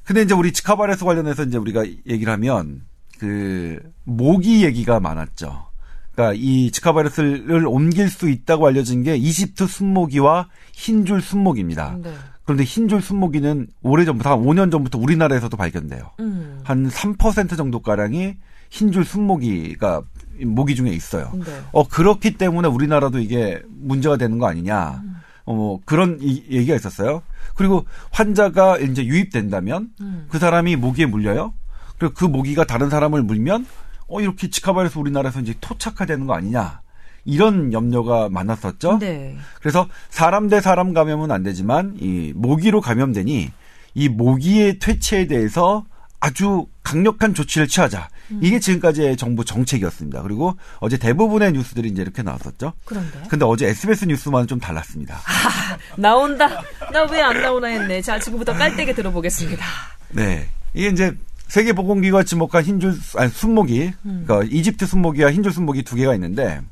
Speaker 2: 근데 이제 우리 지카 바이러스 관련해서 이제 우리가 얘기를 하면 그 모기 얘기가 많았죠. 그러니까 이 지카 바이러스를 옮길 수 있다고 알려진 게 이집트 순모기와 흰줄 순모기입니다.
Speaker 1: 네.
Speaker 2: 그런데 흰줄 순모기는 오래전부터 한 5년 전부터 우리나라에서도 발견돼요.
Speaker 1: 음.
Speaker 2: 한3% 정도 가량이 흰줄 순모기가 모기 중에 있어요.
Speaker 1: 네.
Speaker 2: 어 그렇기 때문에 우리나라도 이게 문제가 되는 거 아니냐. 어, 뭐 그런 이, 얘기가 있었어요. 그리고 환자가 이제 유입된다면
Speaker 1: 음.
Speaker 2: 그 사람이 모기에 물려요. 그리고 그 모기가 다른 사람을 물면 어 이렇게 지카바이러스 우리나라에서 이제 토착화되는 거 아니냐. 이런 염려가 많았었죠.
Speaker 1: 네.
Speaker 2: 그래서 사람 대 사람 감염은 안 되지만 이 모기로 감염되니 이 모기의 퇴치에 대해서 아주 강력한 조치를 취하자. 이게 지금까지의 정부 정책이었습니다. 그리고 어제 대부분의 뉴스들이 이제 이렇게 나왔었죠.
Speaker 1: 그런데
Speaker 2: 근데 어제 SBS 뉴스만은 좀 달랐습니다.
Speaker 1: 나온다. 나 왜 안 나오나 했네. 자, 지금부터 깔때기 들어보겠습니다.
Speaker 2: 네. 이게 이제 세계보건기구가 지목한 흰줄, 아니, 순모기, 그러니까 이집트 순모기와 흰줄 순모기 두 개가 있는데,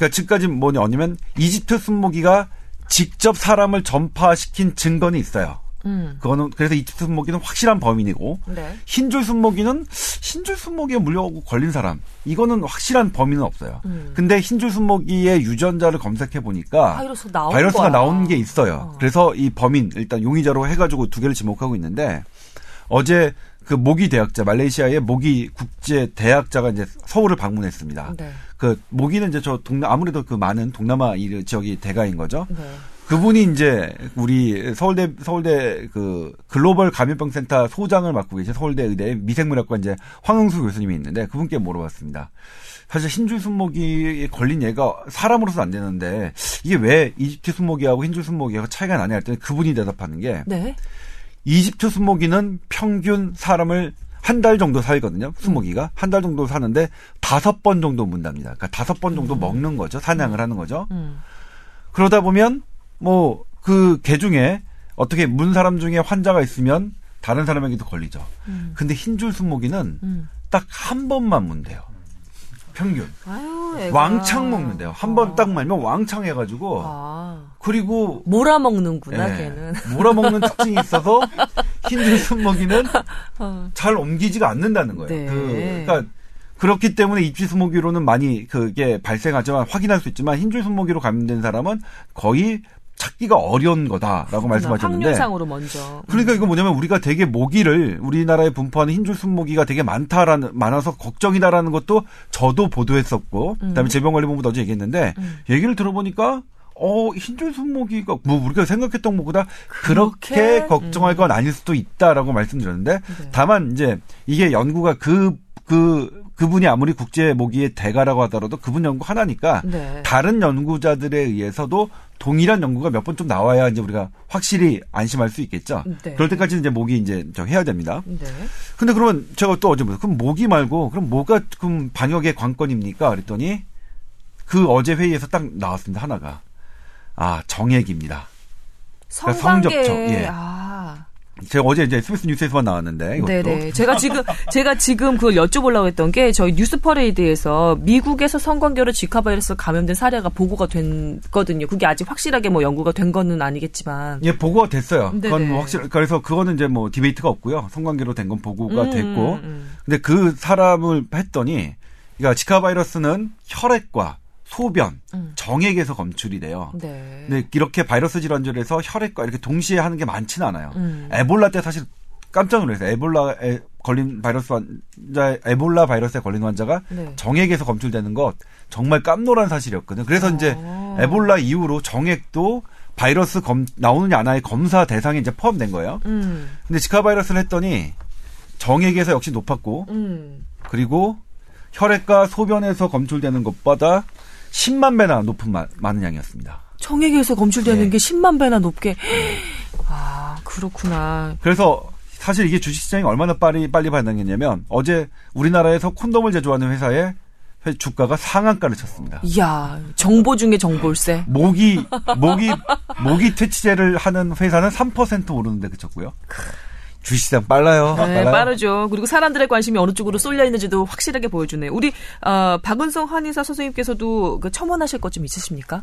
Speaker 2: 그러니까 지금까지 뭐냐면 이집트 순모기가 직접 사람을 전파시킨 증거는 있어요.
Speaker 1: 음.
Speaker 2: 그거는 그래서 이집트 순모기는 확실한 범인이고
Speaker 1: 네.
Speaker 2: 흰줄 순모기는 흰줄 순모기에 물려오고 걸린 사람 이거는 확실한 범인은 없어요.
Speaker 1: 음.
Speaker 2: 근데 흰줄 순모기의 유전자를 검색해 보니까
Speaker 1: 바이러스 나온
Speaker 2: 바이러스가
Speaker 1: 거야.
Speaker 2: 나온 게 있어요.
Speaker 1: 어.
Speaker 2: 그래서 이 범인 일단 용의자로 해가지고 두 개를 지목하고 있는데 어제 그 모기 대학자 말레이시아의 모기 국제 대학자가 이제 서울을 방문했습니다.
Speaker 1: 네.
Speaker 2: 그 모기는 이제 저 동남 아무래도 그 많은 동남아 이 지역이 대가인 거죠.
Speaker 1: 네.
Speaker 2: 그분이 이제 우리 서울대 서울대 그 글로벌 감염병 센터 소장을 맡고 계신 서울대 의대 미생물학과 이제 황흥수 교수님이 있는데 그분께 물어봤습니다. 사실 흰줄 순모기에 걸린 얘가 사람으로서 안 되는데 이게 왜 이집트 순모기하고 흰줄 순모기하고 차이가 나냐 했더니 그분이 대답하는 게
Speaker 1: 네.
Speaker 2: 이집트 순모기는 평균 사람을 한 달 정도 살거든요. 순모기가 한 달 정도 사는데 다섯 번 정도 문답니다. 그러니까 다섯 번 정도 먹는 거죠. 사냥을 하는 거죠.
Speaker 1: 음.
Speaker 2: 그러다 보면 뭐 그 개 중에 어떻게 문 사람 중에 환자가 있으면 다른 사람에게도 걸리죠.
Speaker 1: 음.
Speaker 2: 근데 흰줄 순모기는
Speaker 1: 음.
Speaker 2: 딱한 번만 문대요. 평균.
Speaker 1: 아유.
Speaker 2: 왕창 먹는데요. 한 번딱 말면 왕창 해가지고
Speaker 1: 아.
Speaker 2: 그리고
Speaker 1: 몰아 먹는구나,
Speaker 2: 예,
Speaker 1: 걔는.
Speaker 2: 몰아 먹는 특징이 있어서 흰줄 순모기는
Speaker 1: 어.
Speaker 2: 잘 옮기지가 않는다는 거예요.
Speaker 1: 네.
Speaker 2: 그, 그러니까 그렇기 때문에 입지 순모기로는 많이 그게 발생하지만 확인할 수 있지만 흰줄 순모기로 감염된 사람은 거의 찾기가 어려운 거다라고 말씀하셨는데
Speaker 1: 확률상으로 먼저.
Speaker 2: 그러니까 이거 뭐냐면 우리가 되게 모기를 우리나라에 분포하는 흰줄 순모기가 되게 많다라는 많아서 걱정이다라는 것도 저도 보도했었고 그다음에 질병관리본부도 어제 얘기했는데
Speaker 1: 음.
Speaker 2: 얘기를 들어보니까 어 흰줄 순모기가 뭐 우리가 생각했던 것보다 그렇게,
Speaker 1: 그렇게?
Speaker 2: 걱정할 건 아닐 수도 있다라고 말씀드렸는데
Speaker 1: 네.
Speaker 2: 다만 이제 이게 연구가 그그 그 분이 아무리 국제 모기의 대가라고 하더라도 그분 연구 하나니까
Speaker 1: 네.
Speaker 2: 다른 연구자들에 의해서도 동일한 연구가 몇 번 좀 나와야 이제 우리가 확실히 안심할 수 있겠죠.
Speaker 1: 네.
Speaker 2: 그럴 때까지 이제 모기 이제 저 해야 됩니다.
Speaker 1: 네.
Speaker 2: 근데 그러면 제가 또 어제 뭐 그럼 모기 말고 그럼 뭐가 그럼 방역의 관건입니까? 그랬더니 그 어제 회의에서 딱 나왔습니다. 하나가 아 정액입니다. 그러니까
Speaker 1: 성관계.
Speaker 2: 성적죠, 예.
Speaker 1: 아.
Speaker 2: 제가 어제 이제 SBS 뉴스에서만 나왔는데 이것도
Speaker 1: 네네. 제가 지금 제가 지금 그걸 여쭤보려고 했던 게 저희 뉴스 퍼레이드에서 미국에서 성관계로 지카 바이러스 감염된 사례가 보고가 됐거든요. 그게 아직 확실하게 뭐 연구가 된 거는 아니겠지만.
Speaker 2: 예, 보고가 됐어요. 그건
Speaker 1: 네네.
Speaker 2: 뭐 확실, 그래서 그거는 이제 뭐 debate가 없고요. 성관계로 된 건 보고가
Speaker 1: 음,
Speaker 2: 됐고.
Speaker 1: 음, 음.
Speaker 2: 근데 그 사람을 했더니, 그러니까 지카 바이러스는 혈액과 소변,
Speaker 1: 음.
Speaker 2: 정액에서 검출이 돼요.
Speaker 1: 네.
Speaker 2: 근데 이렇게 바이러스 질환들에서 혈액과 이렇게 동시에 하는 게 많지는 않아요.
Speaker 1: 음.
Speaker 2: 에볼라 때 사실 깜짝 놀랐어요. 에볼라에 걸린 바이러스 환자, 에볼라 바이러스에 걸린 환자가
Speaker 1: 네.
Speaker 2: 정액에서 검출되는 것 정말 깜놀한 사실이었거든요. 그래서 이제
Speaker 1: 아.
Speaker 2: 에볼라 이후로 정액도 바이러스 검, 나오느냐 안 하느냐 검사 대상에 이제 포함된 거예요.
Speaker 1: 음.
Speaker 2: 근데 지카 바이러스를 했더니 정액에서 역시 높았고
Speaker 1: 음.
Speaker 2: 그리고 혈액과 소변에서 검출되는 것보다 10만 배나 높은 마- 많은 양이었습니다.
Speaker 1: 청액에서 검출되는
Speaker 2: 네.
Speaker 1: 게 10만 배나 높게. 아, 그렇구나.
Speaker 2: 그래서 사실 이게 주식시장이 얼마나 빨리 빨리 반응했냐면 어제 우리나라에서 콘돔을 제조하는 회사의 회- 주가가 상한가를 쳤습니다.
Speaker 1: 이야, 정보 중에 정보일세.
Speaker 2: 모기 모기 모기 퇴치제를 하는 회사는 3% 오르는데 그쳤고요. 주식시장 빨라요.
Speaker 1: 네,
Speaker 2: 빨라요.
Speaker 1: 빠르죠. 그리고 사람들의 관심이 어느 쪽으로 쏠려 있는지도 확실하게 보여주네요. 우리 어, 박은성 한의사 선생님께서도 그 첨언하실 것 좀 있으십니까?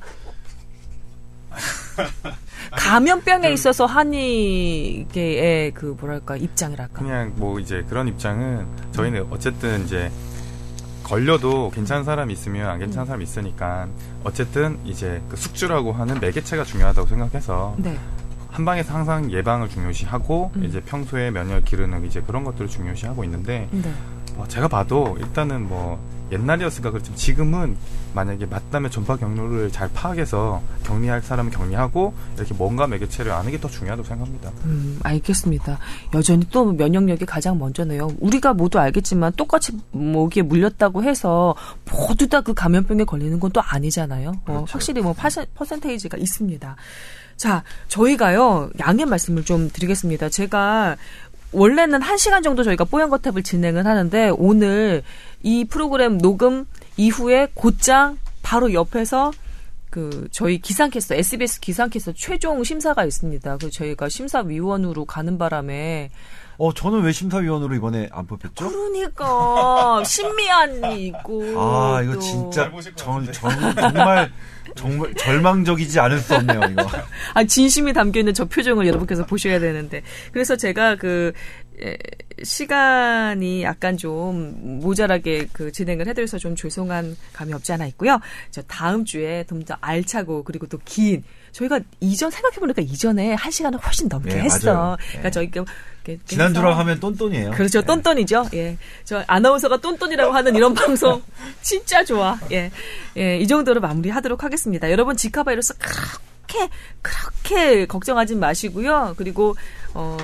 Speaker 1: 감염병에 있어서 한의계의 그 뭐랄까 입장이랄까.
Speaker 3: 그냥 뭐 이제 그런 입장은 저희는 어쨌든 이제 걸려도 괜찮은 사람이 있으면 안 괜찮은 사람이 있으니까 어쨌든 이제 그 숙주라고 하는 매개체가 중요하다고 생각해서
Speaker 1: 네.
Speaker 3: 한방에서 항상 예방을 중요시하고
Speaker 1: 음.
Speaker 3: 이제 평소에 면역 기르는 이제 그런 것들을 중요시하고 있는데
Speaker 1: 네.
Speaker 3: 어, 제가 봐도 일단은 뭐 옛날이었으니까 그렇지만 지금은 만약에 맞다면 전파 경로를 잘 파악해서 격리할 사람은 격리하고 이렇게 뭔가 매개체를 아는 게 더 중요하다고 생각합니다.
Speaker 1: 음, 알겠습니다. 여전히 또 면역력이 가장 먼저네요. 우리가 모두 알겠지만 똑같이 모기에 물렸다고 해서 모두 다 그 감염병에 걸리는 건 또 아니잖아요. 어,
Speaker 3: 그렇죠.
Speaker 1: 확실히 뭐 파세, 퍼센테이지가 있습니다. 자, 저희가요, 양해 말씀을 좀 드리겠습니다. 제가 원래는 한시간 정도 저희가 뽀얀거탑을 진행을 하는데 오늘 이 프로그램 녹음 이후에 곧장 바로 옆에서 그 저희 기상캐스터 SBS 기상캐스터 최종 심사가 있습니다. 그 저희가 심사위원으로 가는 바람에
Speaker 2: 어 저는 왜 심사위원으로 이번에 안 뽑혔죠?
Speaker 1: 그러니까 신미안이 있고
Speaker 2: 아 이거
Speaker 1: 또
Speaker 2: 진짜 전, 전, 정말 정말 절망적이지 않을 수 없네요 이거.
Speaker 1: 아, 진심이 담겨 있는 저 표정을 여러분께서 보셔야 되는데. 그래서 제가 그, 에, 시간이 약간 좀 모자라게 그 진행을 해드려서 좀 죄송한 감이 없지 않아 있고요. 저 다음 주에 좀 더 알차고 그리고 또 긴, 저희가 이전, 생각해보니까 이전에 한 시간을 훨씬 넘게
Speaker 2: 네,
Speaker 1: 했어.
Speaker 2: 맞아요.
Speaker 1: 그러니까
Speaker 2: 네.
Speaker 1: 저희 그, 이렇게
Speaker 2: 지난주랑
Speaker 1: 해서
Speaker 2: 하면 똔똔이에요.
Speaker 1: 그렇죠.
Speaker 2: 네.
Speaker 1: 똔똔이죠. 예. 저 아나운서가 똔똔이라고 하는 이런 방송 진짜 좋아. 예. 예. 이 정도로 마무리하도록 하겠습니다. 여러분 지카 바이러스 그렇게 그렇게 걱정하지 마시고요. 그리고 어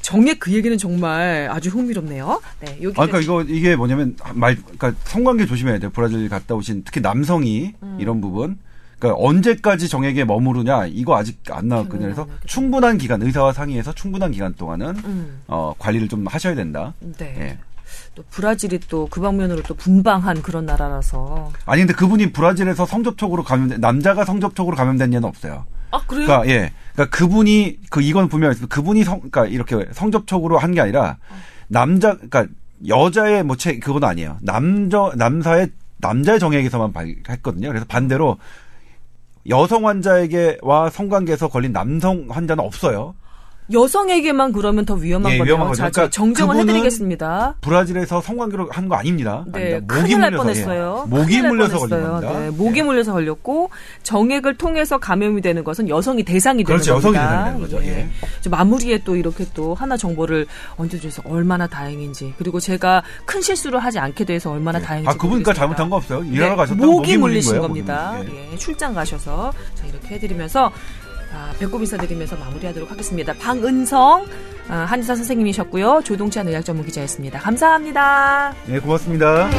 Speaker 1: 정액 그 얘기는 정말 아주 흥미롭네요. 네. 여기
Speaker 2: 아, 그러니까 이거 이게 뭐냐면 말, 그러니까 성관계 조심해야 돼요. 브라질 갔다 오신 특히 남성이
Speaker 1: 음.
Speaker 2: 이런 부분. 그러니까 언제까지 정액에 머무르냐 이거 아직 안 나왔거든요. 그래서? 충분한 기간 의사와 상의해서 충분한 기간 동안은
Speaker 1: 음.
Speaker 2: 어, 관리를 좀 하셔야 된다.
Speaker 1: 네.
Speaker 2: 예.
Speaker 1: 또 브라질이 또 그 방면으로 또 분방한 그런 나라라서.
Speaker 2: 아니 근데 그분이 브라질에서 성접촉으로 감염된 남자가 성접촉으로 감염된 예는 없어요.
Speaker 1: 아, 그래요?
Speaker 2: 그러니까 예, 그러니까 그분이 그 이건 분명히. 그분이 성, 그러니까 이렇게 성접촉으로 한 게 아니라 남자, 그러니까 여자의 뭐체 그건 아니에요. 남자 남사의 남자의 정액에서만 발했거든요. 그래서 반대로 여성 환자에게와 성관계에서 걸린 남성 환자는 없어요.
Speaker 1: 여성에게만 그러면 더 위험한
Speaker 2: 예,
Speaker 1: 거네요.
Speaker 2: 위험한 거죠.
Speaker 1: 자,
Speaker 2: 그러니까
Speaker 1: 정정을 해드리겠습니다.
Speaker 2: 브라질에서 성관계로 한거 아닙니다.
Speaker 1: 네,
Speaker 2: 아닙니다.
Speaker 1: 큰일 날
Speaker 2: 물려서,
Speaker 1: 뻔했어요.
Speaker 2: 예.
Speaker 1: 큰일 날
Speaker 2: 물려서 걸린. 겁니다.
Speaker 1: 네, 모기
Speaker 2: 예.
Speaker 1: 물려서 걸렸고 정액을 통해서 감염이 되는 것은 여성이 대상이 되는
Speaker 2: 그렇죠. 여성이
Speaker 1: 겁니다.
Speaker 2: 대상이 되는 거죠. 예.
Speaker 1: 저 마무리에 또 이렇게 또 하나 정보를 얹어줘서 얼마나 다행인지 그리고 제가 큰 실수를 하지 않게 돼서 얼마나 다행인지
Speaker 2: 아 그분과
Speaker 1: 모르겠습니다.
Speaker 2: 잘못한 거 없어요.
Speaker 1: 네,
Speaker 2: 일하러 가셨다
Speaker 1: 모기
Speaker 2: 물린
Speaker 1: 물리신
Speaker 2: 거예요,
Speaker 1: 겁니다.
Speaker 2: 예.
Speaker 1: 예, 출장 가셔서 자 이렇게 해드리면서 아, 배꼽 인사드리면서 마무리하도록 하겠습니다. 방은성 아, 한의사 선생님이셨고요. 조동찬 의학 전문 기자였습니다. 감사합니다.
Speaker 2: 예, 고맙습니다.